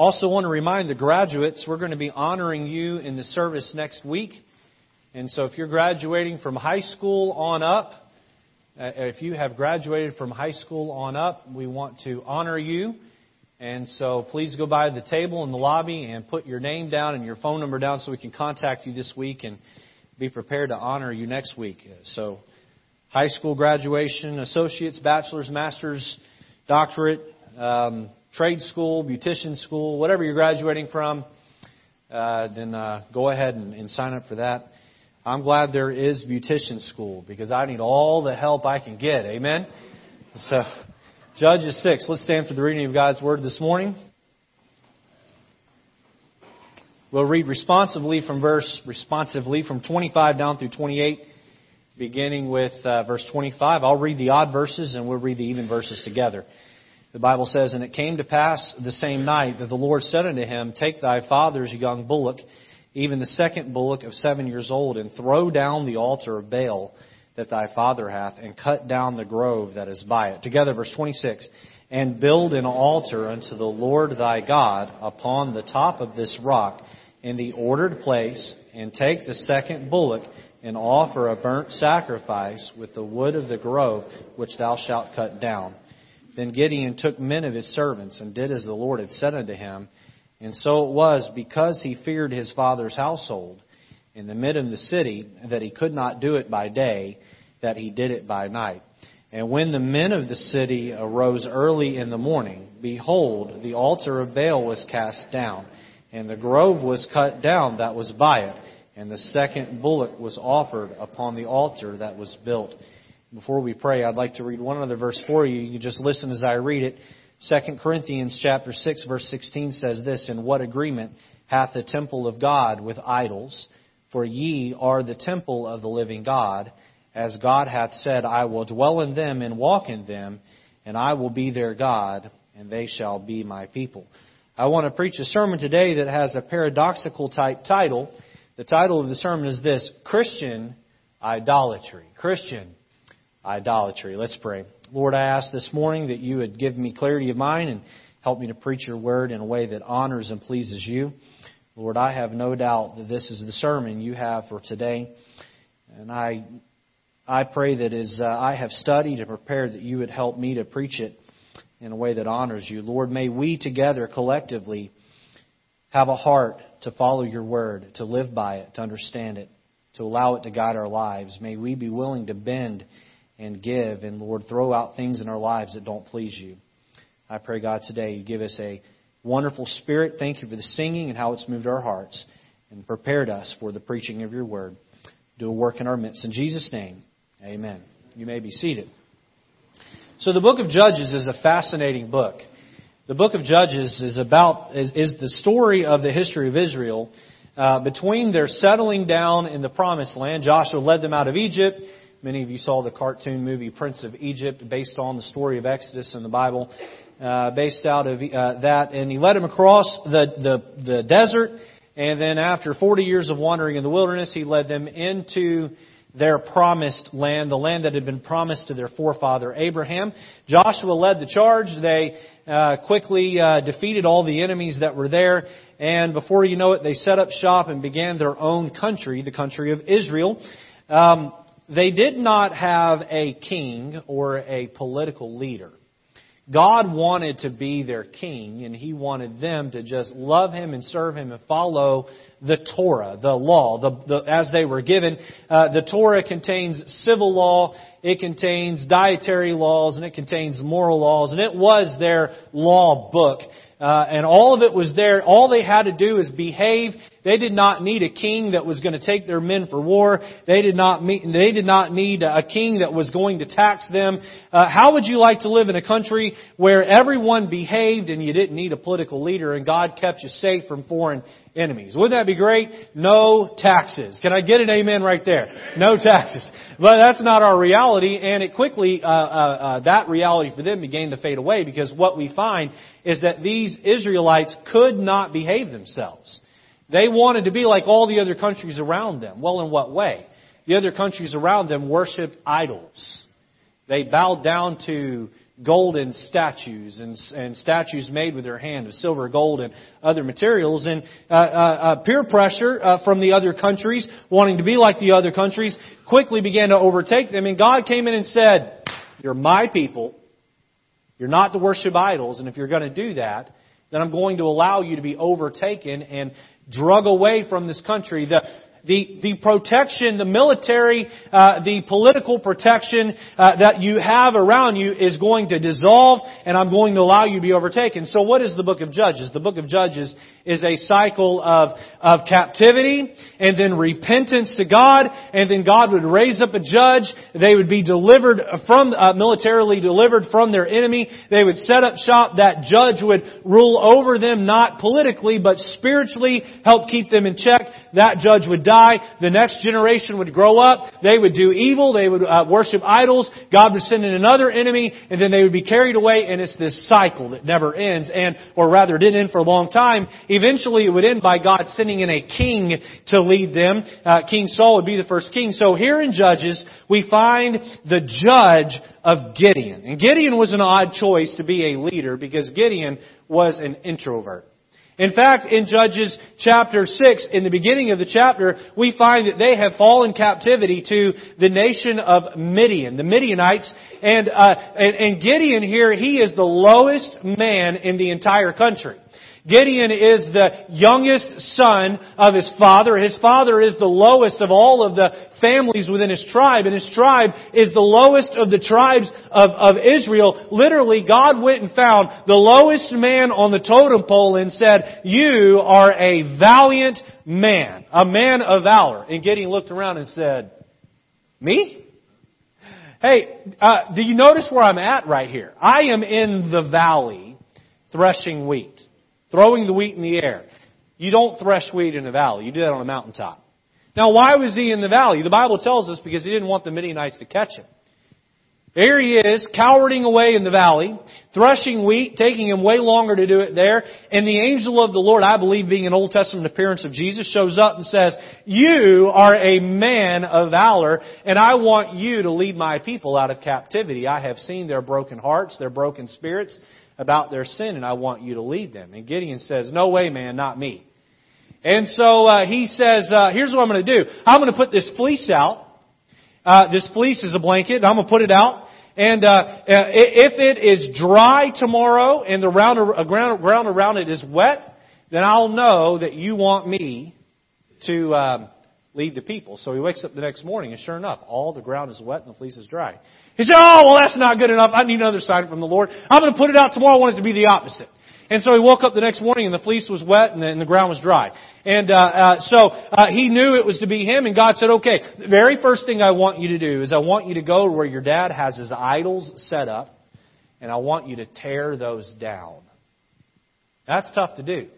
Also, want to remind the graduates we're going to be honoring you in the service next week. And so, if you're graduating from high school on up, uh, if you have graduated from high school on up, we want to honor you. And so, please go by the table in the lobby and put your name down and your phone number down so we can contact you this week and be prepared to honor you next week. So, high school graduation, associates, bachelor's, master's, doctorate, um, trade school, beautician school, whatever you're graduating from, uh, then uh, go ahead and, and sign up for that. I'm glad there is beautician school because I need all the help I can get. Amen. So, Judges 6. Let's stand for the reading of God's Word this morning. We'll read responsively from verse responsively from 25 down through 28, beginning with uh, verse 25. I'll read the odd verses and we'll read the even verses together. The Bible says, And it came to pass the same night that the Lord said unto him, Take thy father's young bullock, even the second bullock of seven years old, and throw down the altar of Baal that thy father hath, and cut down the grove that is by it. Together, verse 26. And build an altar unto the Lord thy God upon the top of this rock in the ordered place, and take the second bullock, and offer a burnt sacrifice with the wood of the grove which thou shalt cut down. Then Gideon took men of his servants, and did as the Lord had said unto him. And so it was, because he feared his father's household in the mid of the city, that he could not do it by day, that he did it by night. And when the men of the city arose early in the morning, behold, the altar of Baal was cast down, and the grove was cut down that was by it, and the second bullock was offered upon the altar that was built. Before we pray, I'd like to read one other verse for you. You just listen as I read it. 2 Corinthians chapter 6 verse 16 says this, In what agreement hath the temple of God with idols? For ye are the temple of the living God, as God hath said, I will dwell in them and walk in them, and I will be their God, and they shall be my people. I want to preach a sermon today that has a paradoxical type title. The title of the sermon is this Christian Idolatry. Christian idolatry. Let's pray. Lord, I ask this morning that you would give me clarity of mind and help me to preach your word in a way that honors and pleases you. Lord, I have no doubt that this is the sermon you have for today. And I, I pray that as uh, I have studied and prepared, that you would help me to preach it in a way that honors you. Lord, may we together collectively have a heart to follow your word, to live by it, to understand it, to allow it to guide our lives. May we be willing to bend and give, and Lord, throw out things in our lives that don't please you. I pray, God, today you give us a wonderful spirit. Thank you for the singing and how it's moved our hearts and prepared us for the preaching of your word. Do a work in our midst. In Jesus' name, amen. You may be seated. So the book of Judges is a fascinating book. The book of Judges is about is, is the story of the history of Israel uh, between their settling down in the promised land. Joshua led them out of Egypt. Many of you saw the cartoon movie Prince of Egypt, based on the story of Exodus in the Bible, uh, based out of uh, that. And he led them across the, the, the desert. And then after 40 years of wandering in the wilderness, he led them into their promised land, the land that had been promised to their forefather Abraham. Joshua led the charge. They uh, quickly uh, defeated all the enemies that were there, and before you know it, they set up shop and began their own country, the country of Israel. Um, they did not have a king or a political leader. God wanted to be their king, and He wanted them to just love Him and serve Him and follow the Torah, the law, the, the, as they were given. Uh, the Torah contains civil law, it contains dietary laws, and it contains moral laws, and it was their law book. Uh, and all of it was there. All they had to do is behave. They did not need a king that was going to take their men for war. They did not meet, they did not need a king that was going to tax them. Uh, how would you like to live in a country where everyone behaved and you didn't need a political leader and God kept you safe from foreign enemies? Wouldn't that be great? No taxes. Can I get an amen right there? No taxes. But that's not our reality, and it quickly uh, uh, uh that reality for them began to fade away because what we find is that these Israelites could not behave themselves. They wanted to be like all the other countries around them. Well, in what way? The other countries around them worshiped idols. They bowed down to golden statues and, and statues made with their hand of silver, gold, and other materials. And uh, uh, uh, peer pressure uh, from the other countries, wanting to be like the other countries, quickly began to overtake them. And God came in and said, "You're my people. You're not to worship idols. And if you're going to do that, then I'm going to allow you to be overtaken and drug away from this country. The, the, the protection, the military, uh, the political protection uh, that you have around you is going to dissolve, and I'm going to allow you to be overtaken. So, what is the book of Judges? The book of Judges is a cycle of of captivity, and then repentance to God, and then God would raise up a judge. They would be delivered from uh, militarily delivered from their enemy. They would set up shop. That judge would rule over them, not politically, but spiritually, help keep them in check. That judge would die. The next generation would grow up. They would do evil. They would uh, worship idols. God would send in another enemy, and then they would be carried away. And it's this cycle that never ends, and or rather, didn't end for a long time. Eventually, it would end by God sending in a king to lead them. Uh, king Saul would be the first king. So here in Judges, we find the judge of Gideon. And Gideon was an odd choice to be a leader because Gideon was an introvert. In fact, in Judges chapter 6, in the beginning of the chapter, we find that they have fallen captivity to the nation of Midian, the Midianites. And, uh, and, and Gideon here, he is the lowest man in the entire country. Gideon is the youngest son of his father. His father is the lowest of all of the families within his tribe, and his tribe is the lowest of the tribes of, of Israel. Literally, God went and found the lowest man on the totem pole and said, You are a valiant man, a man of valor. And Gideon looked around and said, Me? Hey, uh, do you notice where I'm at right here? I am in the valley threshing wheat throwing the wheat in the air. You don't thresh wheat in a valley. You do that on a mountaintop. Now, why was he in the valley? The Bible tells us because he didn't want the Midianites to catch him. There he is, cowarding away in the valley, threshing wheat, taking him way longer to do it there. And the angel of the Lord, I believe being an Old Testament appearance of Jesus, shows up and says, You are a man of valor, and I want you to lead my people out of captivity. I have seen their broken hearts, their broken spirits about their sin, and I want you to lead them. And Gideon says, No way, man, not me. And so uh, he says, uh, Here's what I'm going to do. I'm going to put this fleece out. Uh, this fleece is a blanket. I'm going to put it out. And uh, uh if it is dry tomorrow and the ground, uh, ground, ground around it is wet, then I'll know that you want me to um, lead the people. So he wakes up the next morning, and sure enough, all the ground is wet and the fleece is dry. He said, oh, well, that's not good enough. I need another sign from the Lord. I'm going to put it out tomorrow. I want it to be the opposite. And so he woke up the next morning and the fleece was wet and the, and the ground was dry. And uh, uh, so uh, he knew it was to be him, and God said, "Okay, the very first thing I want you to do is I want you to go to where your dad has his idols set up, and I want you to tear those down." That's tough to do.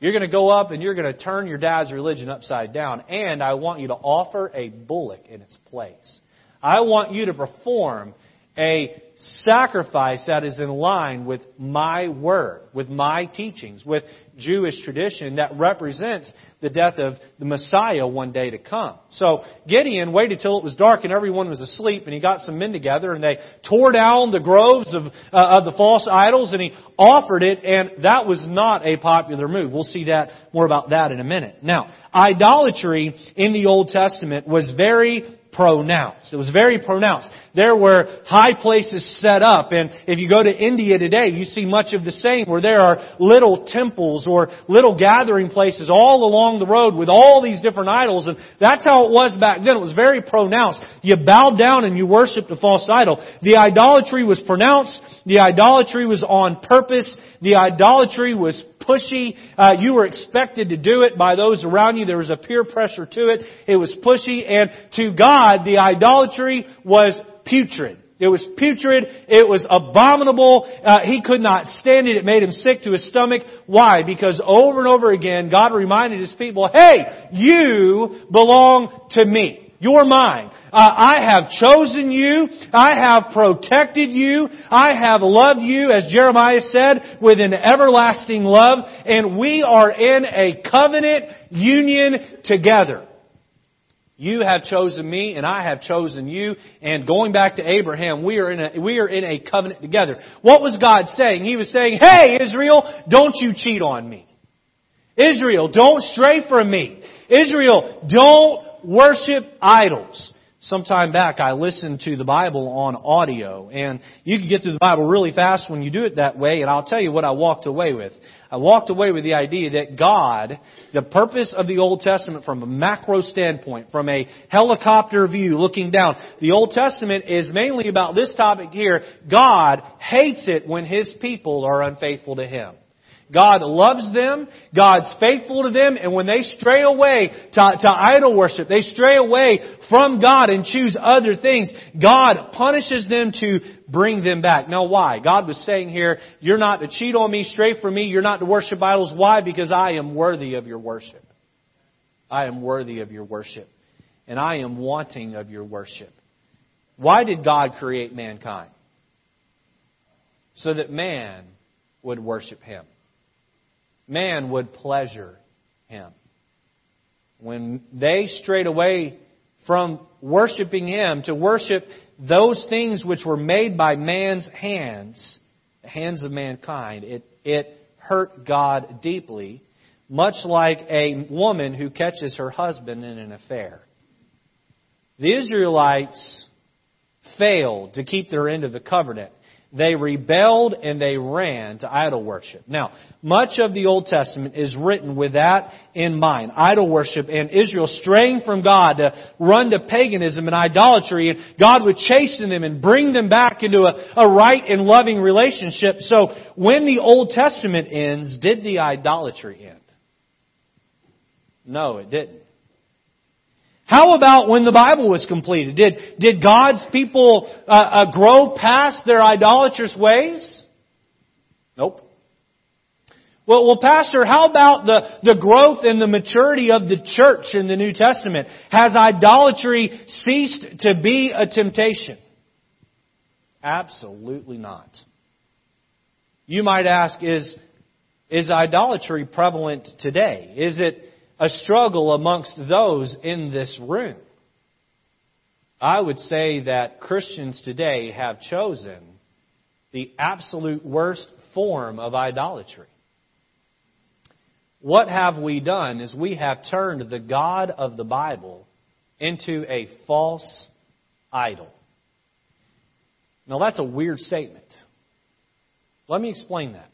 You're going to go up and you're going to turn your dad's religion upside down, and I want you to offer a bullock in its place. I want you to perform a sacrifice that is in line with my word, with my teachings, with Jewish tradition that represents the death of the Messiah one day to come. So Gideon waited till it was dark and everyone was asleep, and he got some men together and they tore down the groves of, uh, of the false idols and he offered it, and that was not a popular move. We'll see that more about that in a minute. Now, idolatry in the Old Testament was very pronounced. It was very pronounced. There were high places set up, and if you go to India today, you see much of the same, where there are little temples or little gathering places all along the road with all these different idols, and that's how it was back then. It was very pronounced. You bowed down and you worshipped a false idol. The idolatry was pronounced. The idolatry was on purpose. The idolatry was pushy. Uh, you were expected to do it by those around you. There was a peer pressure to it. It was pushy. And to God, the idolatry was putrid. It was putrid. It was abominable. Uh, he could not stand it. It made him sick to his stomach. Why? Because over and over again, God reminded his people, hey, you belong to me. You're mine. Uh, I have chosen you. I have protected you. I have loved you, as Jeremiah said, with an everlasting love. And we are in a covenant union together. You have chosen me and I have chosen you. And going back to Abraham, we are in a, we are in a covenant together. What was God saying? He was saying, Hey Israel, don't you cheat on me. Israel, don't stray from me. Israel, don't worship idols. Some time back, I listened to the Bible on audio, and you can get through the Bible really fast when you do it that way, and I'll tell you what I walked away with. I walked away with the idea that God, the purpose of the Old Testament from a macro standpoint, from a helicopter view looking down, the Old Testament is mainly about this topic here. God hates it when His people are unfaithful to Him. God loves them, God's faithful to them, and when they stray away to, to, idol worship, they stray away from God and choose other things, God punishes them to bring them back. Now why? God was saying here, you're not to cheat on me, stray from me, you're not to worship idols. Why? Because I am worthy of your worship. I am worthy of your worship. And I am wanting of your worship. Why did God create mankind? So that man would worship Him man would pleasure him. When they strayed away from worshiping him to worship those things which were made by man's hands, the hands of mankind, it, it hurt God deeply, much like a woman who catches her husband in an affair. The Israelites failed to keep their end of the covenant. They rebelled and they ran to idol worship. Now, much of the Old Testament is written with that in mind. Idol worship and Israel straying from God to run to paganism and idolatry and God would chasten them and bring them back into a, a right and loving relationship. So when the Old Testament ends, did the idolatry end? No, it didn't. How about when the Bible was completed? Did, did God's people uh, uh, grow past their idolatrous ways? Nope. Well, well, Pastor, how about the, the growth and the maturity of the church in the New Testament? Has idolatry ceased to be a temptation? Absolutely not. You might ask, is, is idolatry prevalent today? Is it a struggle amongst those in this room. I would say that Christians today have chosen the absolute worst form of idolatry. What have we done is we have turned the God of the Bible into a false idol. Now that's a weird statement. Let me explain that.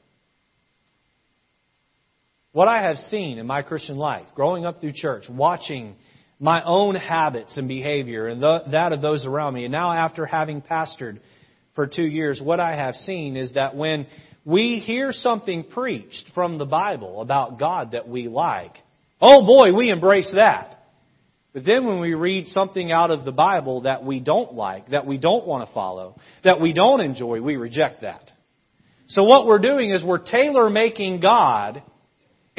What I have seen in my Christian life, growing up through church, watching my own habits and behavior and the, that of those around me, and now after having pastored for two years, what I have seen is that when we hear something preached from the Bible about God that we like, oh boy, we embrace that. But then when we read something out of the Bible that we don't like, that we don't want to follow, that we don't enjoy, we reject that. So what we're doing is we're tailor making God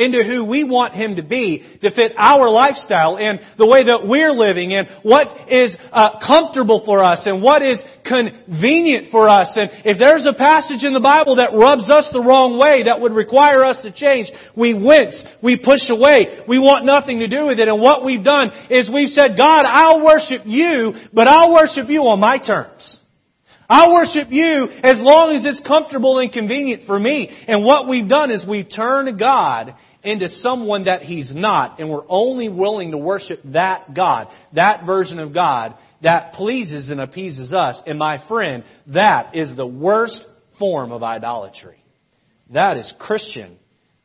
into who we want Him to be to fit our lifestyle and the way that we're living and what is uh, comfortable for us and what is convenient for us. And if there's a passage in the Bible that rubs us the wrong way that would require us to change, we wince, we push away, we want nothing to do with it. And what we've done is we've said, God, I'll worship you, but I'll worship you on my terms. I'll worship you as long as it's comfortable and convenient for me. And what we've done is we've turned God into someone that He's not, and we're only willing to worship that God, that version of God that pleases and appeases us. And my friend, that is the worst form of idolatry. That is Christian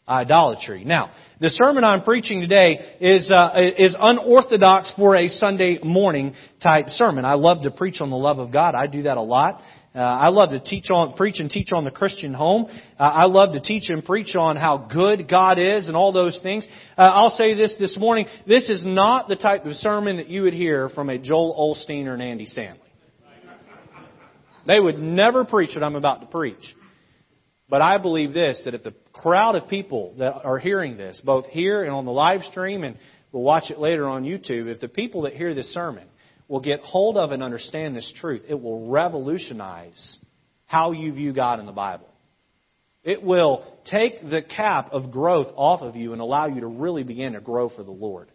idolatry. Now, the sermon I'm preaching today is uh, is unorthodox for a Sunday morning type sermon. I love to preach on the love of God. I do that a lot. Uh, I love to teach on, preach and teach on the Christian home. Uh, I love to teach and preach on how good God is and all those things. Uh, I'll say this this morning. This is not the type of sermon that you would hear from a Joel Osteen or an Andy Stanley. They would never preach what I'm about to preach. But I believe this, that if the crowd of people that are hearing this, both here and on the live stream, and we'll watch it later on YouTube, if the people that hear this sermon will get hold of and understand this truth, it will revolutionize how you view God in the Bible. It will take the cap of growth off of you and allow you to really begin to grow for the Lord.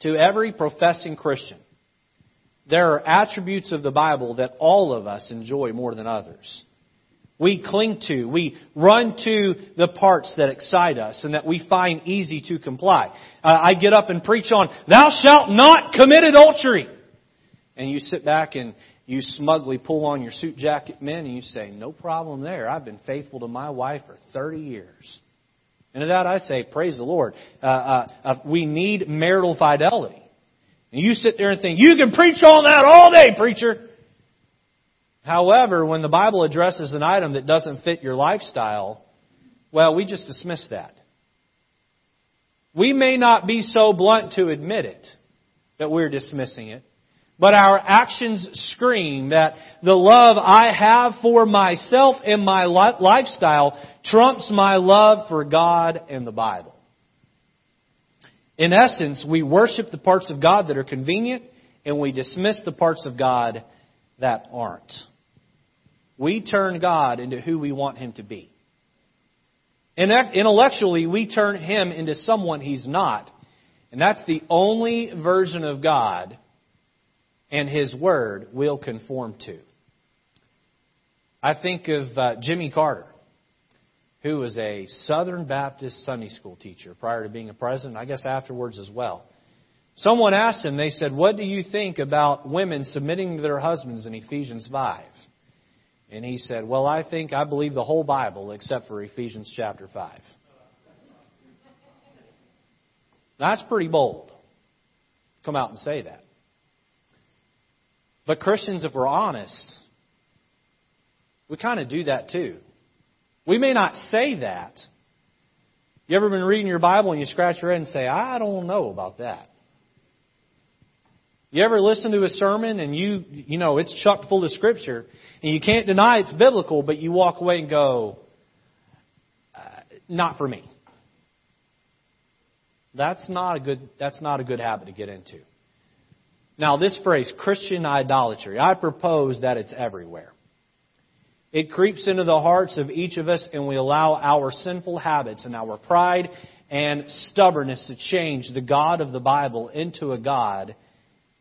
to every professing Christian, there are attributes of the Bible that all of us enjoy more than others. We cling to, we run to the parts that excite us and that we find easy to comply. Uh, I get up and preach on, thou shalt not commit adultery. And you sit back and you smugly pull on your suit jacket men and you say, no problem there. I've been faithful to my wife for 30 years. And to that I say, praise the Lord. Uh, uh, uh, we need marital fidelity. And you sit there and think, you can preach on that all day, preacher. However, when the Bible addresses an item that doesn't fit your lifestyle, well, we just dismiss that. We may not be so blunt to admit it that we're dismissing it, but our actions scream that the love I have for myself and my lifestyle trumps my love for God and the Bible. In essence, we worship the parts of God that are convenient and we dismiss the parts of God that aren't. We turn God into who we want Him to be. Intellectually, we turn Him into someone He's not. And that's the only version of God and His Word will conform to. I think of uh, Jimmy Carter, who was a Southern Baptist Sunday school teacher prior to being a president, I guess afterwards as well. Someone asked him, they said, What do you think about women submitting to their husbands in Ephesians 5? And he said, Well, I think I believe the whole Bible except for Ephesians chapter 5. That's pretty bold. Come out and say that. But Christians, if we're honest, we kind of do that too. We may not say that. You ever been reading your Bible and you scratch your head and say, I don't know about that? You ever listen to a sermon and you, you know, it's chucked full of scripture and you can't deny it's biblical, but you walk away and go, uh, not for me. That's not a good, that's not a good habit to get into. Now, this phrase, Christian idolatry, I propose that it's everywhere. It creeps into the hearts of each of us, and we allow our sinful habits and our pride and stubbornness to change the God of the Bible into a God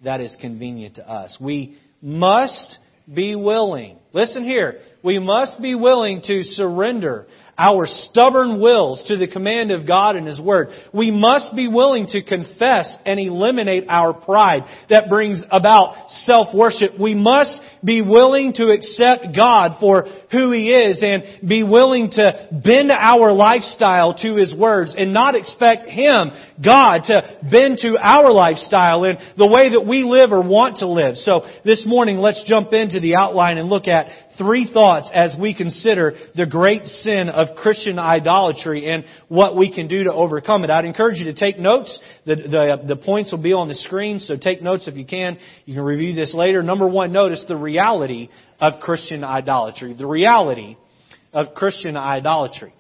that is convenient to us. We must be willing. Listen here. We must be willing to surrender our stubborn wills to the command of God and His Word. We must be willing to confess and eliminate our pride that brings about self-worship. We must be willing to accept God for who He is and be willing to bend our lifestyle to His words and not expect Him, God, to bend to our lifestyle and the way that we live or want to live. So this morning, let's jump into the outline and look at three thoughts as we consider the great sin of Christian idolatry and what we can do to overcome it. I'd encourage you to take notes. The, the, the points will be on the screen, so take notes if you can. You can review this later. Number one, notice the reality of Christian idolatry. The reality of Christian idolatry.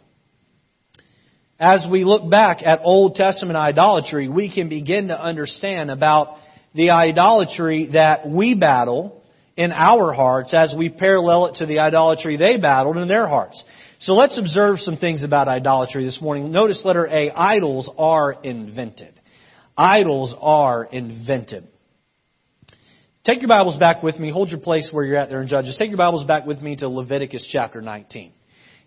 As we look back at Old Testament idolatry, we can begin to understand about the idolatry that we battle in our hearts as we parallel it to the idolatry they battled in their hearts. So let's observe some things about idolatry this morning. Notice letter A, idols are invented. Idols are invented. Take your Bibles back with me. Hold your place where you're at there in Judges. Take your Bibles back with me to Leviticus chapter 19.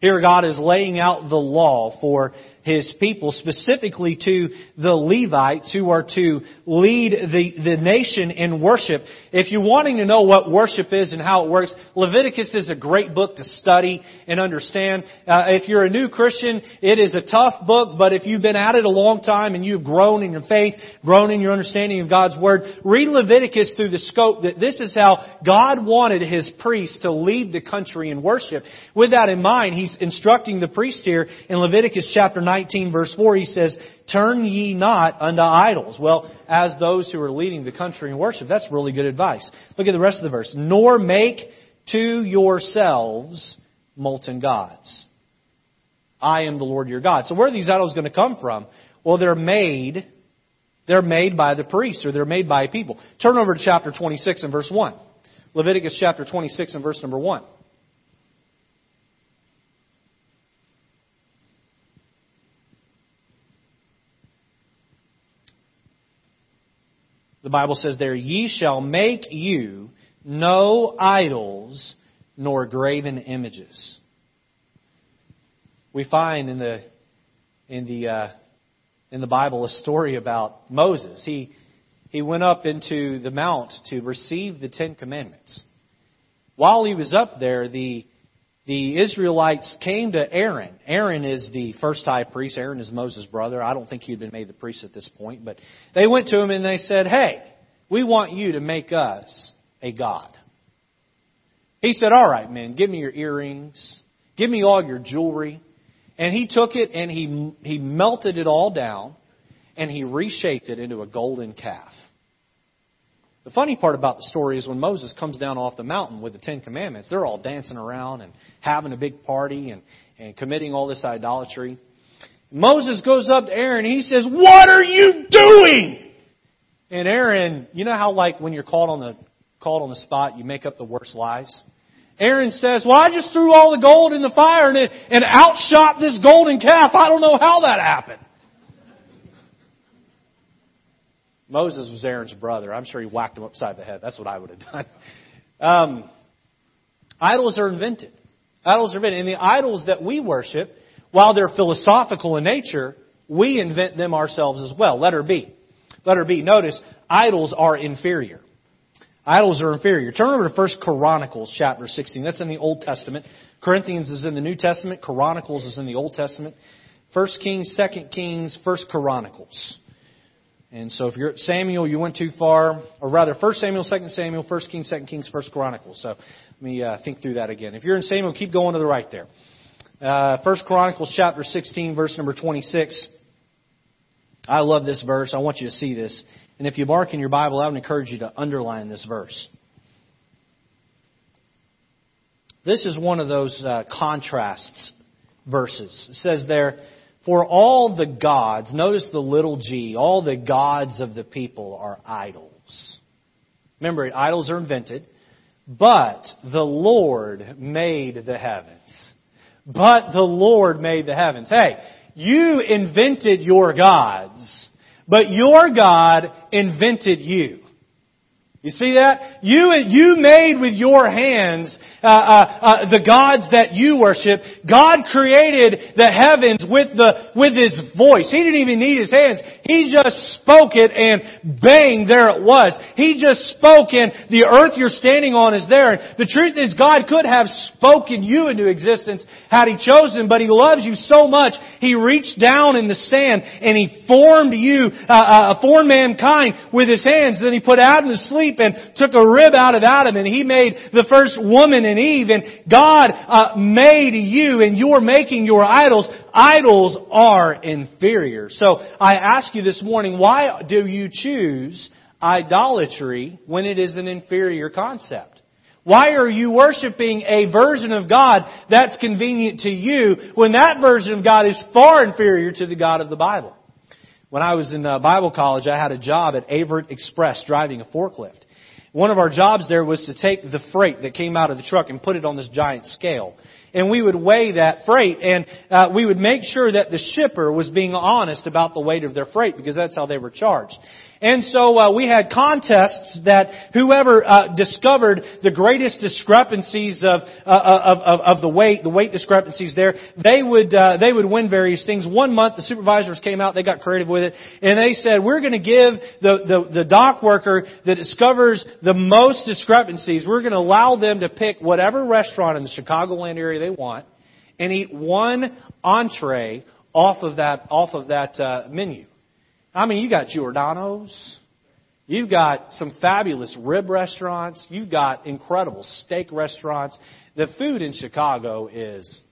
Here God is laying out the law for His people, specifically to the Levites who are to lead the, the nation in worship. If you're wanting to know what worship is and how it works, Leviticus is a great book to study and understand. Uh, if you're a new Christian, it is a tough book, but if you've been at it a long time and you've grown in your faith, grown in your understanding of God's Word, read Leviticus through the scope that this is how God wanted His priests to lead the country in worship. With that in mind, He's instructing the priest here in Leviticus chapter 19 verse 4, he says, Turn ye not unto idols. Well, as those who are leading the country in worship, that's really good advice. Look at the rest of the verse. Nor make to yourselves molten gods. I am the Lord your God. So where are these idols going to come from? Well, they're made, they're made by the priests or they're made by people. Turn over to chapter 26 and verse 1. Leviticus chapter 26 and verse number 1. Bible says there, Ye shall make you no idols nor graven images. We find in the in the uh, in the Bible a story about Moses. He he went up into the mount to receive the Ten Commandments. While he was up there, the the Israelites came to Aaron. Aaron is the first high priest. Aaron is Moses' brother. I don't think he had been made the priest at this point, but they went to him and they said, "Hey, we want you to make us a god." He said, "All right, men, give me your earrings, give me all your jewelry." And he took it and he he melted it all down and he reshaped it into a golden calf. The funny part about the story is when Moses comes down off the mountain with the Ten Commandments, they're all dancing around and having a big party and, and committing all this idolatry. Moses goes up to Aaron and he says, What are you doing? And Aaron, you know how like when you're called on the called on the spot, you make up the worst lies? Aaron says, Well, I just threw all the gold in the fire and, it, and outshot this golden calf. I don't know how that happened. Moses was Aaron's brother. I'm sure he whacked him upside the head. That's what I would have done. Um, idols are invented. Idols are invented. And the idols that we worship, while they're philosophical in nature, we invent them ourselves as well. Letter B. Letter B. Notice, idols are inferior. Idols are inferior. Turn over to 1 Chronicles chapter 16. That's in the Old Testament. Corinthians is in the New Testament. Chronicles is in the Old Testament. 1 Kings, 2 Kings, 1 Chronicles. And so if you're at Samuel, you went too far, or rather, 1 Samuel, 2 Samuel, 1 Kings, 2 Kings, 1 Chronicles. So let me uh, think through that again. If you're in Samuel, keep going to the right there. Uh, 1 Chronicles chapter 16, verse number 26. I love this verse. I want you to see this. And if you mark in your Bible, I would encourage you to underline this verse. This is one of those uh, contrasts verses. It says there, for all the gods, notice the little g, all the gods of the people are idols. Remember, idols are invented, but the Lord made the heavens. But the Lord made the heavens. Hey, you invented your gods, but your God invented you. You see that? You, you made with your hands uh, uh, uh, the gods that you worship. God created the heavens with the with His voice. He didn't even need His hands. He just spoke it and bang, there it was. He just spoke and the earth you're standing on is there. And the truth is God could have spoken you into existence had He chosen, but He loves you so much, He reached down in the sand and He formed you, uh, uh, formed mankind with His hands. Then He put Adam to sleep and took a rib out of Adam and he made the first woman and Eve and God uh, made you and you're making your idols. Idols are inferior. So I ask you this morning, why do you choose idolatry when it is an inferior concept? Why are you worshiping a version of God that's convenient to you when that version of God is far inferior to the God of the Bible? When I was in uh, Bible college, I had a job at Averitt Express driving a forklift. One of our jobs there was to take the freight that came out of the truck and put it on this giant scale. And we would weigh that freight and uh, we would make sure that the shipper was being honest about the weight of their freight because that's how they were charged. And so uh, we had contests that whoever uh, discovered the greatest discrepancies of, uh, of, of, of, the weight, the weight discrepancies there, they would uh, they would win various things. One month, the supervisors came out, they got creative with it, and they said, "We're going to give the, the the dock worker that discovers the most discrepancies. We're going to allow them to pick whatever restaurant in the Chicagoland area they want, and eat one entree off of that off of that uh, menu." I mean, you got Giordano's. You've got some fabulous rib restaurants. You've got incredible steak restaurants. The food in Chicago is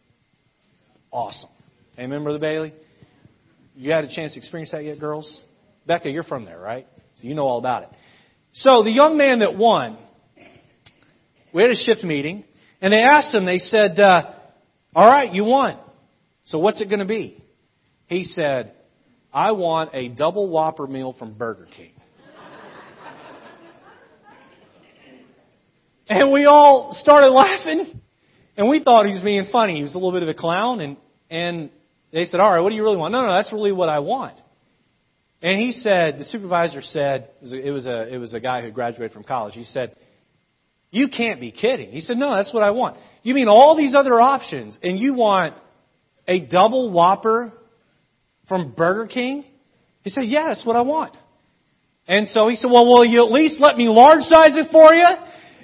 awesome. Amen, Brother Bailey? You had a chance to experience that yet, girls? Becca, you're from there, right? So you know all about it. So the young man that won, we had a shift meeting, and they asked him, they said, uh, all right, you won. So what's it going to be? He said, I want a double Whopper meal from Burger King. and we all started laughing, and we thought he was being funny. He was a little bit of a clown, and, and they said, All right, what do you really want? No, no, that's really what I want. And he said, the supervisor said, it was a, it was a guy who graduated from college. He said, you can't be kidding. He said, no, that's what I want. You mean all these other options and you want a double whopper from Burger King? He said, yeah, that's what I want. And so he said, well, will you at least let me large size it for you?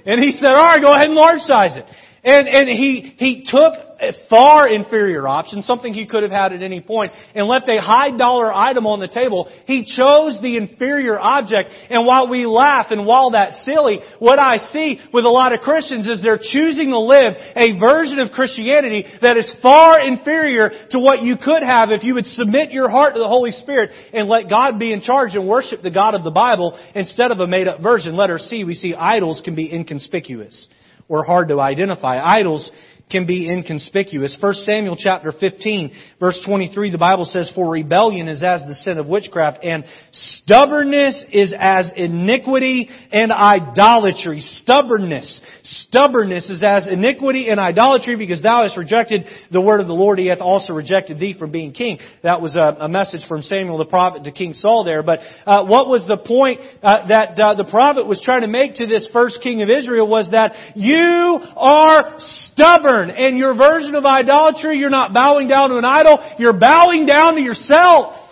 And he said, alright, go ahead and large size it. And, and he, he took a far inferior option, something he could have had at any point, and left a high dollar item on the table. He chose the inferior object, and while we laugh and while that's silly, what I see with a lot of Christians is they're choosing to live a version of Christianity that is far inferior to what you could have if you would submit your heart to the Holy Spirit and let God be in charge and worship the God of the Bible instead of a made up version. Letter C, we see idols can be inconspicuous or hard to identify. Idols can be inconspicuous. 1 Samuel chapter 15 verse 23 the Bible says, For rebellion is as the sin of witchcraft and stubbornness is as iniquity and idolatry. Stubbornness. Stubbornness is as iniquity and idolatry because thou hast rejected the word of the Lord. He hath also rejected thee from being king. That was a, a message from Samuel the prophet to King Saul there. But uh, what was the point uh, that uh, the prophet was trying to make to this first king of Israel was that you are stubborn turn. And your version of idolatry, you're not bowing down to an idol, you're bowing down to yourself.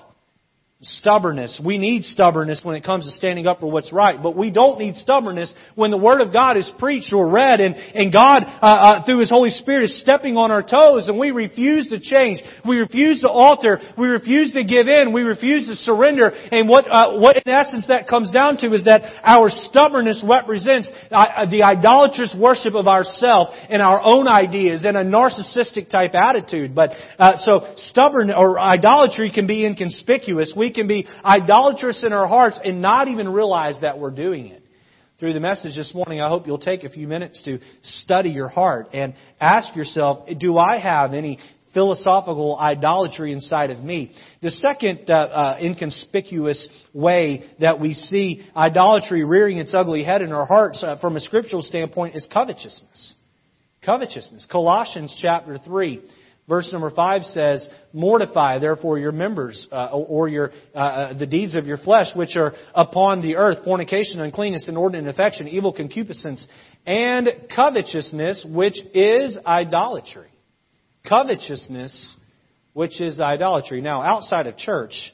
Stubbornness. We need stubbornness when it comes to standing up for what's right, but we don't need stubbornness when the Word of God is preached or read and, and God, uh, uh, through His Holy Spirit, is stepping on our toes and we refuse to change. We refuse to alter. We refuse to give in. We refuse to surrender. And what, uh, what in essence that comes down to is that our stubbornness represents uh, the idolatrous worship of ourself and our own ideas and a narcissistic type attitude. But, uh, so stubborn or idolatry can be inconspicuous. We can be idolatrous in our hearts and not even realize that we're doing it. Through the message this morning, I hope you'll take a few minutes to study your heart and ask yourself, do I have any philosophical idolatry inside of me. The second uh, uh, inconspicuous way that we see idolatry rearing its ugly head in our hearts uh, from a scriptural standpoint is covetousness. Covetousness. Colossians chapter 3 Verse number five says, "Mortify therefore your members, uh, or your uh, uh, the deeds of your flesh, which are upon the earth: fornication, uncleanness, inordinate affection, evil concupiscence, and covetousness, which is idolatry." Covetousness, which is idolatry. Now, outside of church,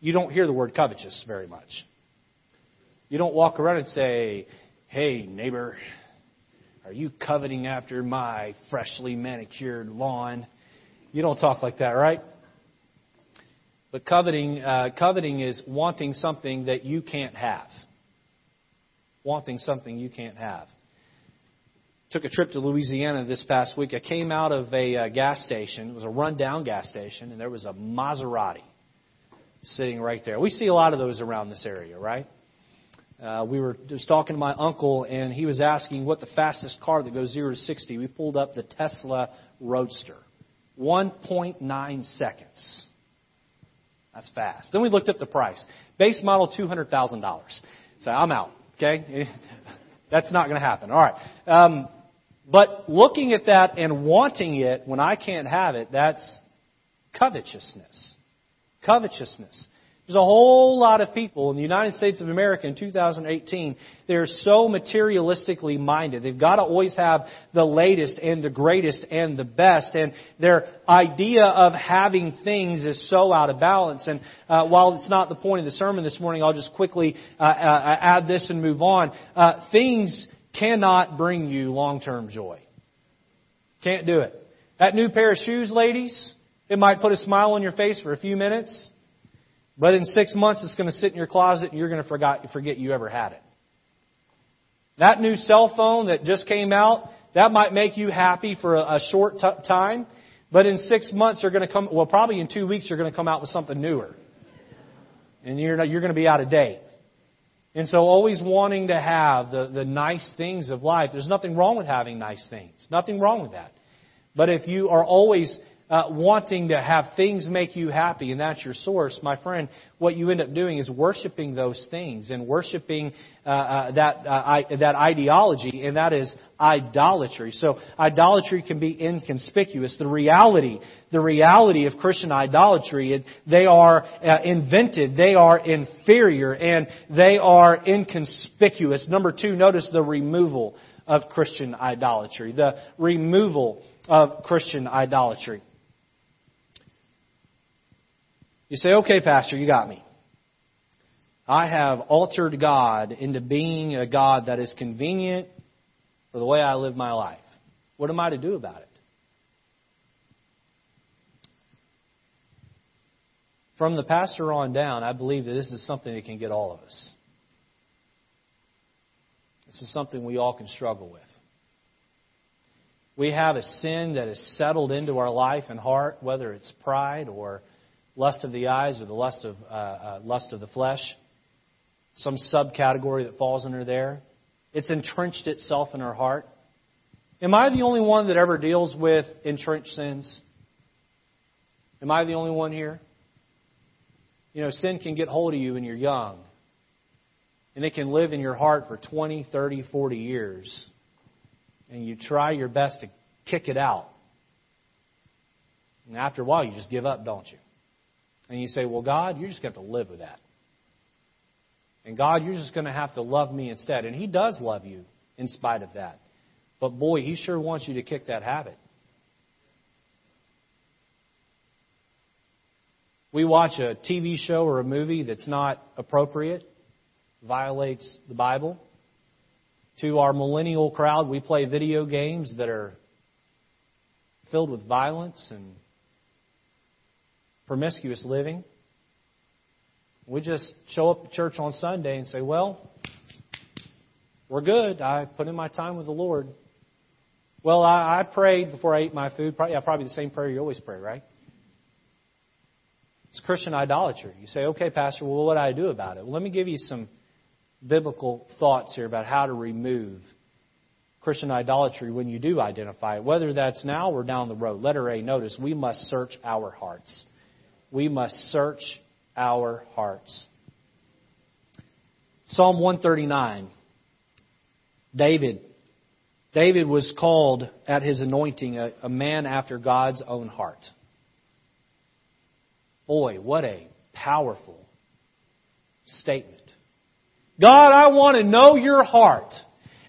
you don't hear the word covetous very much. You don't walk around and say, "Hey, neighbor." Are you coveting after my freshly manicured lawn? You don't talk like that, right? But coveting, uh, coveting is wanting something that you can't have. Wanting something you can't have. Took a trip to Louisiana this past week. I came out of a uh, gas station. It was a rundown gas station, and there was a Maserati sitting right there. We see a lot of those around this area, right? Uh, we were just talking to my uncle, and he was asking what the fastest car that goes 0 to 60. We pulled up the Tesla Roadster. 1.9 seconds. That's fast. Then we looked up the price. Base model, $200,000. So I'm out. Okay? That's not going to happen. All right. Um, but looking at that and wanting it when I can't have it, that's covetousness. Covetousness. There's a whole lot of people in the United States of America in 2018, they're so materialistically minded. They've got to always have the latest and the greatest and the best. And their idea of having things is so out of balance. And uh, while it's not the point of the sermon this morning, I'll just quickly uh, uh, add this and move on. Uh, things cannot bring you long-term joy. Can't do it. That new pair of shoes, ladies, it might put a smile on your face for a few minutes. But in six months, it's going to sit in your closet and you're going to forget, forget you ever had it. That new cell phone that just came out, that might make you happy for a, a short t- time. But in six months, you're going to come, well, probably in two weeks, you're going to come out with something newer. And you're, you're going to be out of date. And so always wanting to have the, the nice things of life. There's nothing wrong with having nice things. Nothing wrong with that. But if you are always uh, wanting to have things make you happy and that's your source, my friend, what you end up doing is worshiping those things and worshiping uh, uh, that uh, I, that ideology, and that is idolatry. So idolatry can be inconspicuous. The reality, the reality of Christian idolatry, it, they are uh, invented, they are inferior, and they are inconspicuous. Number two, notice the removal of Christian idolatry. The removal of Christian idolatry. You say, okay, Pastor, you got me. I have altered God into being a God that is convenient for the way I live my life. What am I to do about it? From the pastor on down, I believe that this is something that can get all of us. This is something we all can struggle with. We have a sin that has settled into our life and heart, whether it's pride or lust of the eyes or the lust of, uh, uh, lust of the flesh, some subcategory that falls under there. It's entrenched itself in our heart. Am I the only one that ever deals with entrenched sins? Am I the only one here? You know, sin can get hold of you when you're young. And it can live in your heart for 20, 30, 40 years. And you try your best to kick it out. And after a while, you just give up, don't you? And you say, well, God, you're just going to have to live with that. And God, you're just going to have to love me instead. And He does love you in spite of that. But boy, He sure wants you to kick that habit. We watch a TV show or a movie that's not appropriate, violates the Bible. To our millennial crowd, we play video games that are filled with violence and promiscuous living. We just show up at church on Sunday and say, well, we're good. I put in my time with the Lord. Well, I, I prayed before I ate my food. Probably, yeah, probably the same prayer you always pray, right? It's Christian idolatry. You say, okay, Pastor, well, what do I do about it? Well, let me give you some biblical thoughts here about how to remove Christian idolatry when you do identify it, whether that's now or down the road. Letter A, notice we must search our hearts we must search our hearts. Psalm 139. David. David was called at his anointing a, a man after God's own heart. Boy, what a powerful statement. God, I want to know your heart.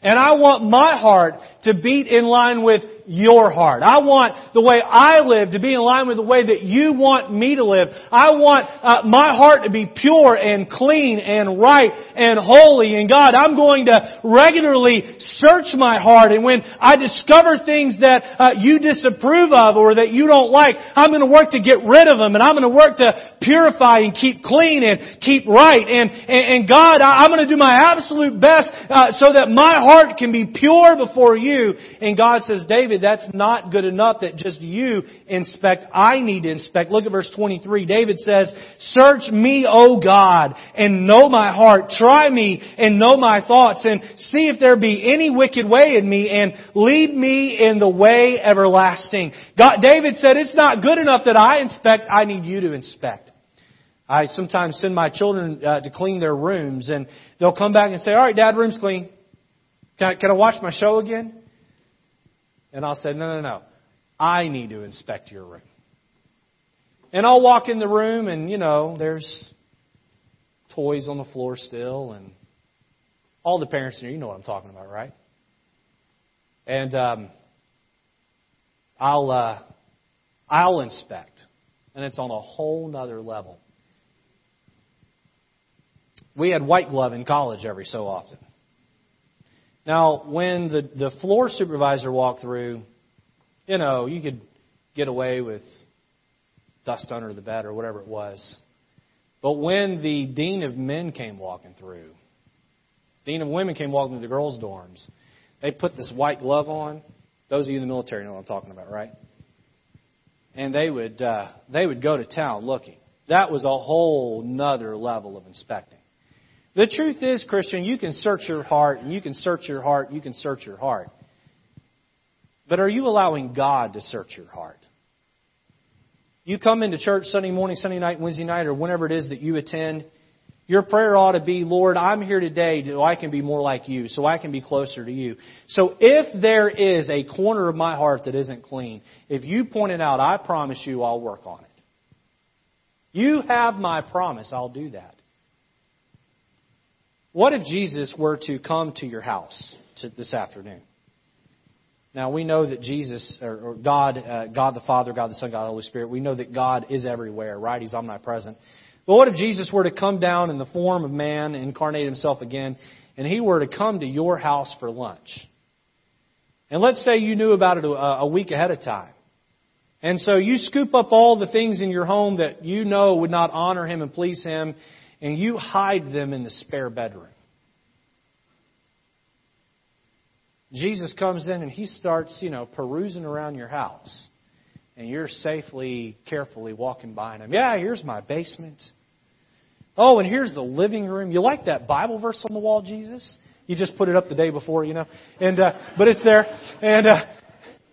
And I want my heart to beat in line with your heart. I want the way I live to be in line with the way that you want me to live. I want uh, my heart to be pure and clean and right and holy. And God, I'm going to regularly search my heart. And when I discover things that uh, you disapprove of or that you don't like, I'm going to work to get rid of them. And I'm going to work to purify and keep clean and keep right. And, and, and God, I, am going to do my absolute best uh, so that my heart can be pure before you. And God says, David, that's not good enough that just you inspect. I need to inspect. Look at verse 23. David says, Search me, O God, and know my heart. Try me and know my thoughts and see if there be any wicked way in me and lead me in the way everlasting. God, David said, it's not good enough that I inspect. I need you to inspect. I sometimes send my children uh, to clean their rooms and they'll come back and say, all right, dad, room's clean. Can I, can I watch my show again? And I'll say, no, no, no. I need to inspect your room. And I'll walk in the room and, you know, there's toys on the floor still and all the parents here, you know what I'm talking about, right? And um, I'll uh, I'll inspect, and it's on a whole nother level. We had white glove in college every so often. Now, when the, the floor supervisor walked through, you know, you could get away with dust under the bed or whatever it was. But when the dean of men came walking through, dean of women came walking through the girls' dorms, they put this white glove on. Those of you in the military know what I'm talking about, right? And they would uh, they would go to town looking. That was a whole nother level of inspecting. The truth is, Christian, you can search your heart, and you can search your heart, you can search your heart. But are you allowing God to search your heart? You come into church Sunday morning, Sunday night, Wednesday night, or whenever it is that you attend, your prayer ought to be, Lord, I'm here today so I can be more like you, so I can be closer to you. So if there is a corner of my heart that isn't clean, if you point it out, I promise you I'll work on it. You have my promise, I'll do that. What if Jesus were to come to your house this afternoon? Now we know that Jesus, or God, uh, God the Father, God the Son, God the Holy Spirit, we know that God is everywhere, right? He's omnipresent. But what if Jesus were to come down in the form of man, incarnate himself again, and he were to come to your house for lunch? And let's say you knew about it a week ahead of time. And so you scoop up all the things in your home that you know would not honor him and please him, and you hide them in the spare bedroom. Jesus comes in and he starts, you know, perusing around your house. And you're safely, carefully walking by him. Yeah, here's my basement. Oh, and here's the living room. You like that Bible verse on the wall, Jesus? You just put it up the day before, you know. And uh, but it's there. And uh,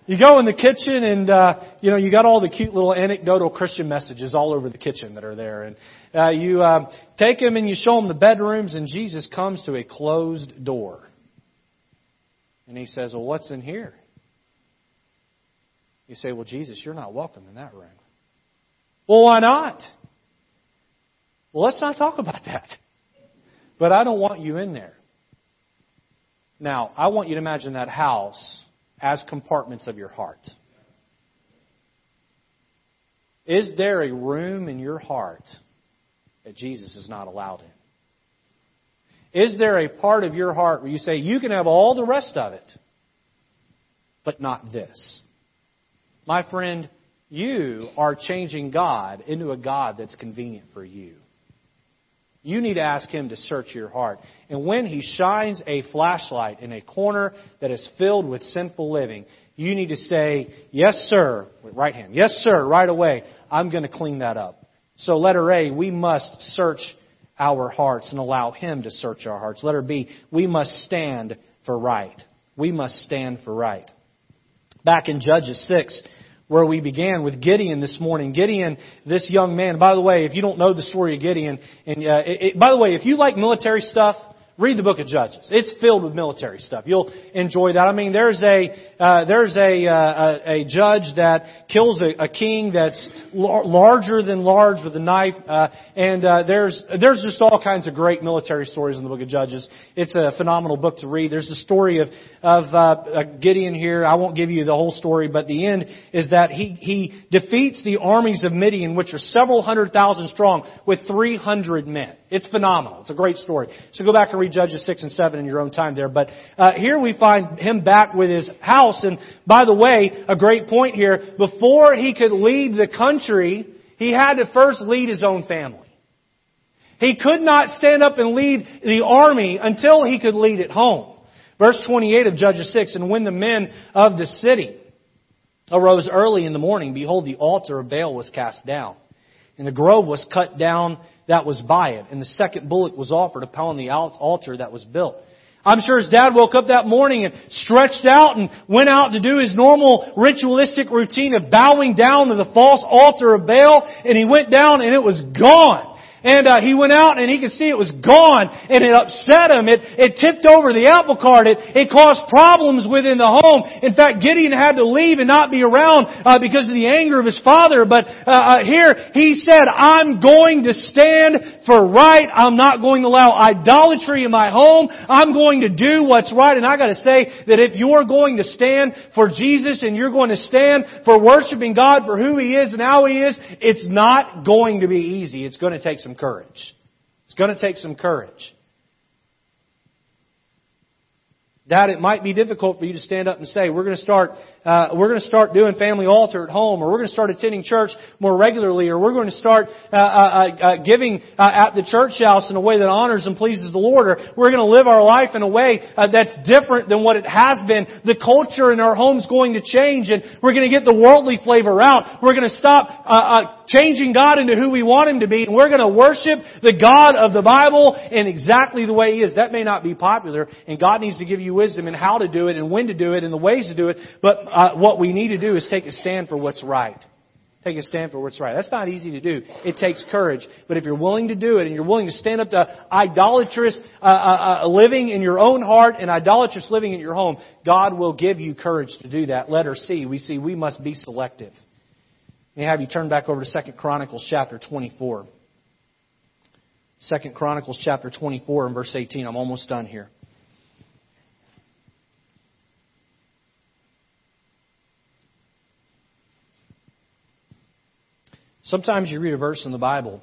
you go in the kitchen, and uh, you know you got all the cute little anecdotal Christian messages all over the kitchen that are there. And uh, you uh, take them and you show them the bedrooms, and Jesus comes to a closed door. And he says, Well, what's in here? You say, Well, Jesus, you're not welcome in that room. Well, why not? Well, let's not talk about that. But I don't want you in there. Now, I want you to imagine that house as compartments of your heart. Is there a room in your heart that Jesus is not allowed in? Is there a part of your heart where you say, you can have all the rest of it, but not this? My friend, you are changing God into a God that's convenient for you. You need to ask Him to search your heart. And when He shines a flashlight in a corner that is filled with sinful living, you need to say, Yes, sir, with right hand. Yes, sir, right away. I'm going to clean that up. So, letter A, we must search our hearts and allow Him to search our hearts. Letter B, we must stand for right. We must stand for right. Back in Judges 6, where we began with Gideon this morning. Gideon, this young man. By the way, if you don't know the story of Gideon, and uh, it, it, by the way, if you like military stuff, read the book of Judges. It's filled with military stuff. You'll enjoy that. I mean, there's a uh, there's a, uh, a judge that kills a, a king that's lar- larger than large with a knife, uh, and uh, there's there's just all kinds of great military stories in the book of Judges. It's a phenomenal book to read. There's the story of of uh, Gideon here. I won't give you the whole story, but the end is that he he defeats the armies of Midian, which are several hundred thousand strong, with 300 men. It's phenomenal. It's a great story. So go back and read Judges 6 and 7 in your own time there. But uh, here we find him back with his house. And by the way, a great point here. Before he could lead the country, he had to first lead his own family. He could not stand up and lead the army until he could lead at home. Verse 28 of Judges 6, And when the men of the city arose early in the morning, behold, the altar of Baal was cast down. And the grove was cut down that was by it. And the second bullock was offered upon the altar that was built. I'm sure his dad woke up that morning and stretched out and went out to do his normal ritualistic routine of bowing down to the false altar of Baal. And he went down and it was gone. And uh, he went out and he could see it was gone and it upset him. It, it tipped over the apple cart. It, it caused problems within the home. In fact, Gideon had to leave and not be around uh, because of the anger of his father. But uh, uh, here he said, I'm going to stand for right. I'm not going to allow idolatry in my home. I'm going to do what's right. And I gotta say that if you're going to stand for Jesus and you're going to stand for worshiping God for who He is and how He is, it's not going to be easy. It's going to take some some courage. It's going to take some courage. Dad, it might be difficult for you to stand up and say, we're going to start, uh, we're going to start doing family altar at home, or we're going to start attending church more regularly, or we're going to start uh, uh, uh giving uh, at the church house in a way that honors and pleases the Lord, or we're going to live our life in a way uh, that's different than what it has been. The culture in our home's going to change, and we're going to get the worldly flavor out. We're going to stop changing God into who we want Him to be, and we're going to worship the God of the Bible in exactly the way He is. That may not be popular, and God needs to give you wisdom in how to do it, and when to do it, and the ways to do it, but uh, what we need to do is take a stand for what's right. take a stand for what's right. That's not easy to do. It takes courage. But if you're willing to do it and you're willing to stand up to idolatrous uh, uh, uh, living in your own heart and idolatrous living in your home, God will give you courage to do that. Letter C, we see we must be selective. May I have you turn back over to Second Chronicles chapter 24. Second Chronicles chapter 24 and verse 18. I'm almost done here. Sometimes you read a verse in the Bible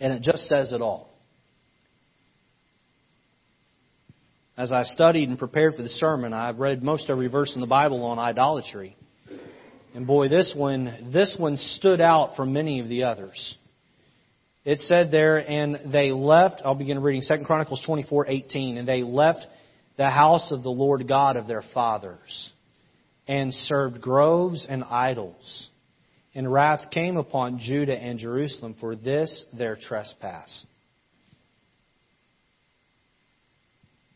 and it just says it all. As I studied and prepared for the sermon, I've read most every verse in the Bible on idolatry. And boy, this one, this one stood out from many of the others. It said there, and they left, I'll begin reading 2 Chronicles 24, 18, and they left the house of the Lord God of their fathers and served groves and idols and wrath came upon Judah and Jerusalem for this their trespass.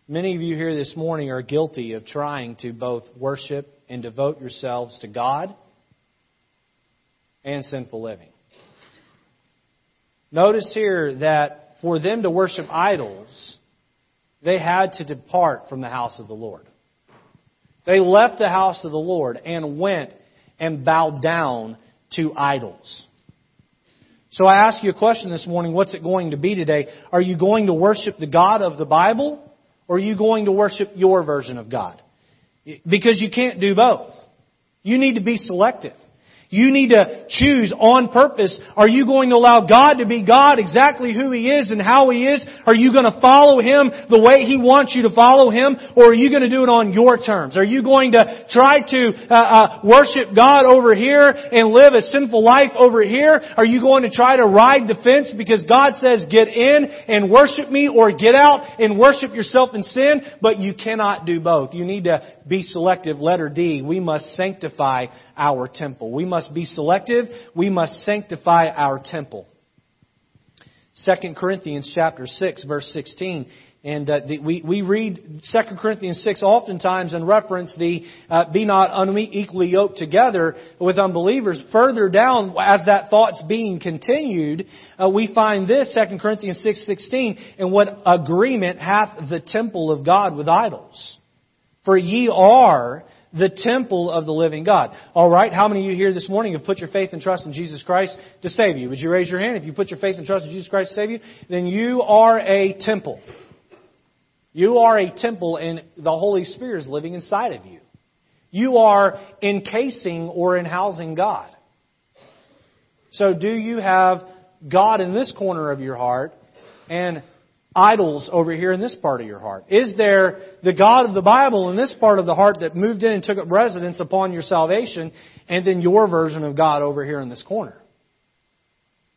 Many of you here this morning are guilty of trying to both worship and devote yourselves to God and sinful living. Notice here that for them to worship idols, they had to depart from the house of the Lord. They left the house of the Lord and went and bowed down to idols. So I ask you a question this morning. What's it going to be today? Are you going to worship the God of the Bible or are you going to worship your version of God? Because you can't do both. You need to be selective. You need to choose on purpose. Are you going to allow God to be God exactly who He is and how He is? Are you going to follow Him the way He wants you to follow Him? Or are you going to do it on your terms? Are you going to try to uh, uh, worship God over here and live a sinful life over here? Are you going to try to ride the fence because God says get in and worship me or get out and worship yourself in sin? But you cannot do both. You need to be selective. Letter D, we must sanctify our temple. We must be selective. We must sanctify our temple. 2 Corinthians chapter 6 verse 16 and uh, the, we, we read 2 Corinthians 6 oftentimes and reference the uh, be not unequally yoked together with unbelievers. Further down, as that thought's being continued, uh, we find this, 2 Corinthians 6, 16, and what agreement hath the temple of God with idols? For ye are the temple of the living God. All right, how many of you here this morning have put your faith and trust in Jesus Christ to save you? Would you raise your hand? If you put your faith and trust in Jesus Christ to save you, then you are a temple. You are a temple and the Holy Spirit is living inside of you. You are encasing or in housing God. So do you have God in this corner of your heart and idols over here in this part of your heart? Is there the God of the Bible in this part of the heart that moved in and took up residence upon your salvation, and then your version of God over here in this corner?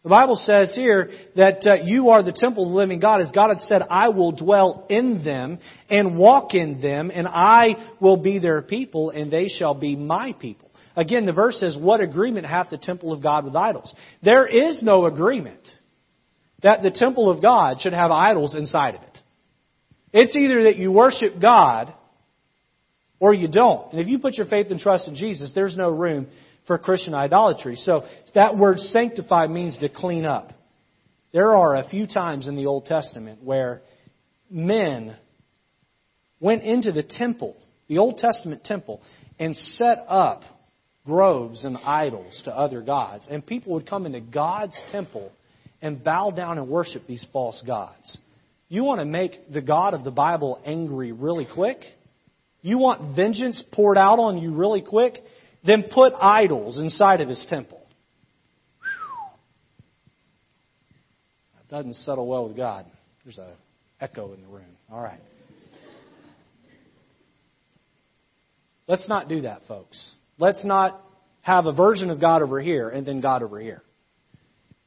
The Bible says here that uh, you are the temple of the living God, as God had said, I will dwell in them and walk in them, and I will be their people, and they shall be my people. Again, the verse says, What agreement hath the temple of God with idols? There is no agreement that the temple of God should have idols inside of it. It's either that you worship God or you don't. And if you put your faith and trust in Jesus, there's no room for Christian idolatry. So that word sanctify means to clean up. There are a few times in the Old Testament where men went into the temple, the Old Testament temple, and set up groves and idols to other gods. And people would come into God's temple and bow down and worship these false gods. You want to make the God of the Bible angry really quick? You want vengeance poured out on you really quick? Then put idols inside of his temple. That doesn't settle well with God. There's an echo in the room. All right. Let's not do that, folks. Let's not have a version of God over here and then God over here.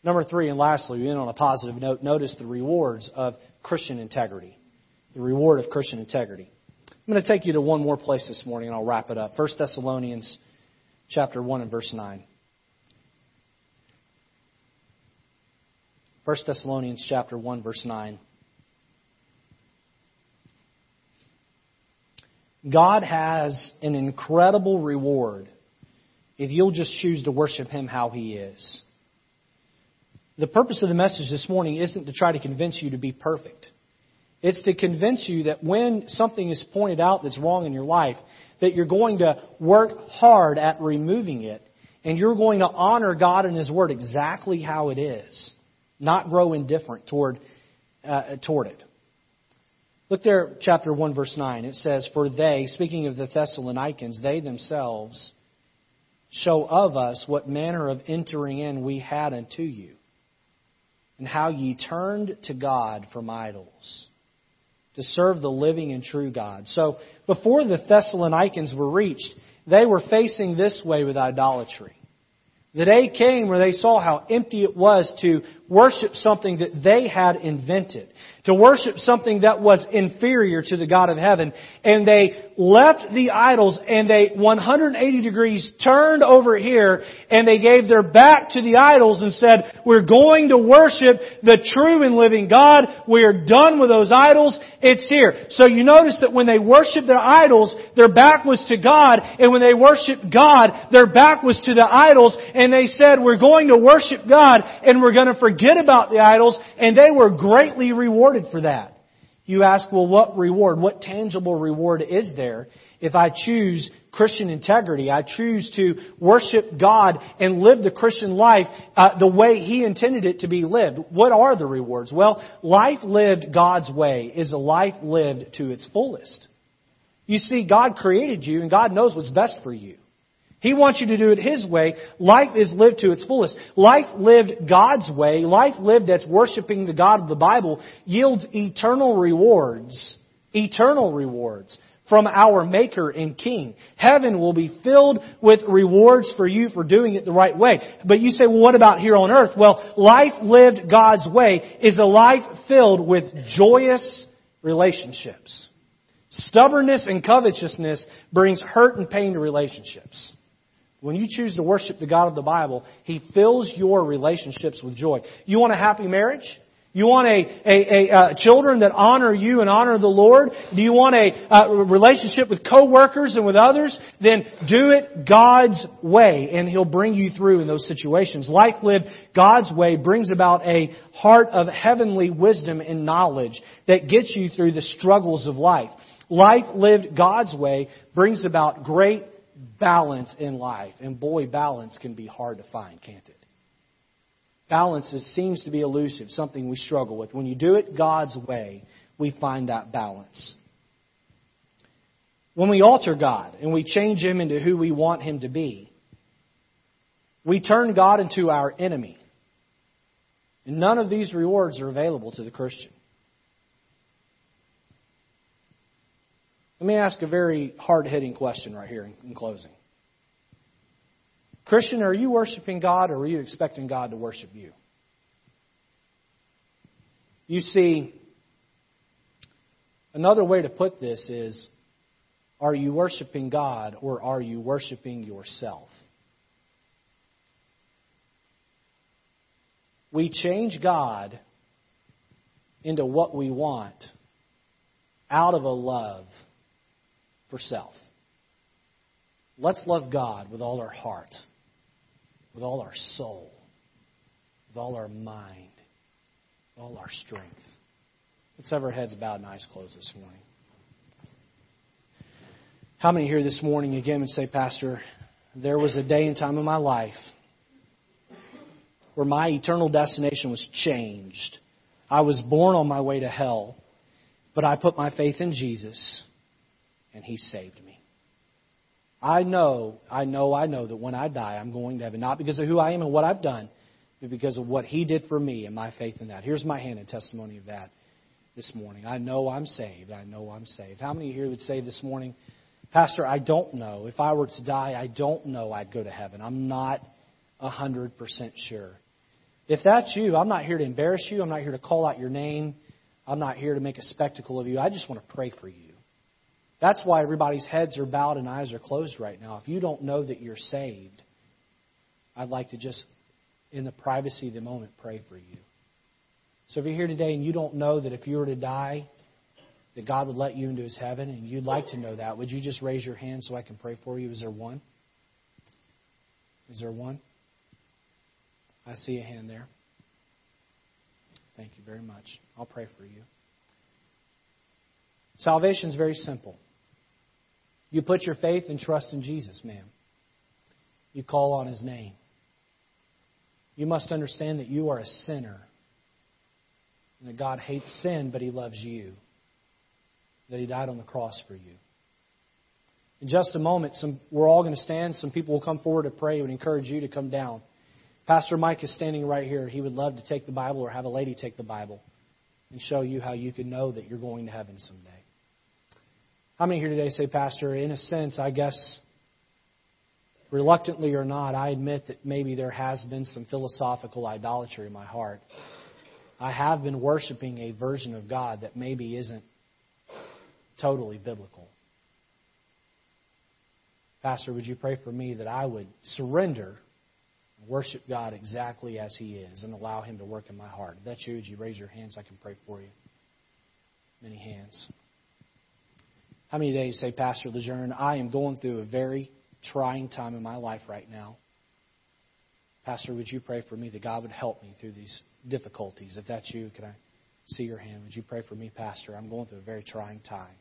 Number three, and lastly, we end on a positive note, notice the rewards of Christian integrity. The reward of Christian integrity. I'm going to take you to one more place this morning and I'll wrap it up. 1 Thessalonians chapter 1 and verse 9. 1 Thessalonians chapter 1 verse 9. God has an incredible reward if you'll just choose to worship Him how He is. The purpose of the message this morning isn't to try to convince you to be perfect. It's to convince you that when something is pointed out that's wrong in your life, that you're going to work hard at removing it, and you're going to honor God and His Word exactly how it is, not grow indifferent toward, uh, toward it. Look there, chapter 1, verse 9. It says, For they, speaking of the Thessalonians, they themselves show of us what manner of entering in we had unto you, and how ye turned to God from idols, to serve the living and true God. So, before the Thessalonians were reached, they were facing this way with idolatry. The day came where they saw how empty it was to worship something that they had invented, to worship something that was inferior to the God of heaven. And they left the idols and they 180 degrees turned over here and they gave their back to the idols and said, we're going to worship the true and living God. We are done with those idols. It's here. So you notice that when they worshiped their idols, their back was to God. And when they worshiped God, their back was to the idols. And they said, we're going to worship God and we're going to forget forget about the idols, and they were greatly rewarded for that. You ask, well, what reward, what tangible reward is there if I choose Christian integrity? I choose to worship God and live the Christian life uh, the way He intended it to be lived. What are the rewards? Well, life lived God's way is a life lived to its fullest. You see, God created you and God knows what's best for you. He wants you to do it His way. Life is lived to its fullest. Life lived God's way, life lived that's worshiping the God of the Bible, yields eternal rewards. Eternal rewards from our Maker and King. Heaven will be filled with rewards for you for doing it the right way. But you say, well, what about here on earth? Well, life lived God's way is a life filled with joyous relationships. Stubbornness and covetousness brings hurt and pain to relationships. When you choose to worship the God of the Bible, He fills your relationships with joy. You want a happy marriage? You want a, a, a uh, children that honor you and honor the Lord? Do you want a uh, relationship with coworkers and with others? Then do it God's way, and He'll bring you through in those situations. Life lived God's way brings about a heart of heavenly wisdom and knowledge that gets you through the struggles of life. Life lived God's way brings about great balance in life. And boy, balance can be hard to find, can't it? Balance is, seems to be elusive, something we struggle with. When you do it God's way, we find that balance. When we alter God and we change Him into who we want Him to be, we turn God into our enemy. And none of these rewards are available to the Christian. Let me ask a very hard hitting question right here in closing. Christian, are you worshiping God or are you expecting God to worship you? You see, another way to put this is are you worshiping God or are you worshiping yourself? We change God into what we want out of a love for self. Let's love God with all our heart, with all our soul, with all our mind, with all our strength. Let's have our heads bowed and eyes closed this morning. How many here this morning again would say, Pastor, there was a day and time in my life where my eternal destination was changed. I was born on my way to hell, but I put my faith in Jesus and He saved me. I know, I know, I know that when I die, I'm going to heaven, not because of who I am and what I've done, but because of what He did for me and my faith in that. Here's my hand in testimony of that this morning. I know I'm saved. I know I'm saved. How many here would say this morning, Pastor, I don't know. If I were to die, I don't know I'd go to heaven. I'm not a 100% sure. If that's you, I'm not here to embarrass you. I'm not here to call out your name. I'm not here to make a spectacle of you. I just want to pray for you. That's why everybody's heads are bowed and eyes are closed right now. If you don't know that you're saved, I'd like to just, in the privacy of the moment, pray for you. So if you're here today and you don't know that if you were to die, that God would let you into his heaven, and you'd like to know that, would you just raise your hand so I can pray for you? Is there one? Is there one? I see a hand there. Thank you very much. I'll pray for you. Salvation is very simple. You put your faith and trust in Jesus, ma'am. You call on His name. You must understand that you are a sinner. And that God hates sin, but He loves you. That He died on the cross for you. In just a moment, some, we're all going to stand. Some people will come forward to pray. I would encourage you to come down. Pastor Mike is standing right here. He would love to take the Bible or have a lady take the Bible and show you how you can know that you're going to heaven someday. How many here today say, Pastor, in a sense, I guess, reluctantly or not, I admit that maybe there has been some philosophical idolatry in my heart. I have been worshiping a version of God that maybe isn't totally biblical. Pastor, would you pray for me that I would surrender and worship God exactly as He is and allow Him to work in my heart? If that's you, would you raise your hands? I can pray for you. Many hands. How many days say, Pastor Lejeune, I am going through a very trying time in my life right now. Pastor, would you pray for me that God would help me through these difficulties? If that's you, can I see your hand? Would you pray for me, Pastor? I'm going through a very trying time.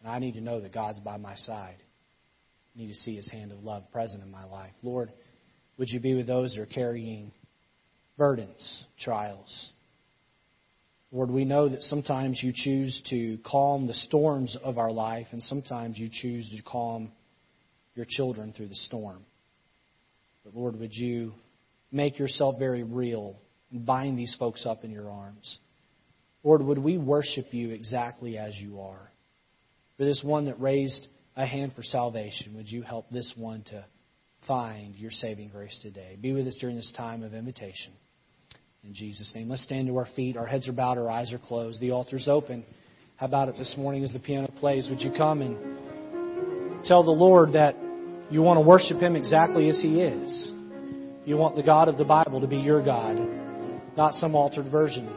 And I need to know that God's by my side need to see His hand of love present in my life. Lord, would you be with those that are carrying burdens, trials? Lord, we know that sometimes you choose to calm the storms of our life, and sometimes you choose to calm your children through the storm. But Lord, would you make yourself very real and bind these folks up in your arms? Lord, would we worship you exactly as you are? For this one that raised a hand for salvation, would you help this one to find your saving grace today? Be with us during this time of invitation. In Jesus' name. Let's stand to our feet. Our heads are bowed, our eyes are closed. The altar's open. How about it this morning as the piano plays? Would you come and tell the Lord that you want to worship Him exactly as He is? You want the God of the Bible to be your God, not some altered version.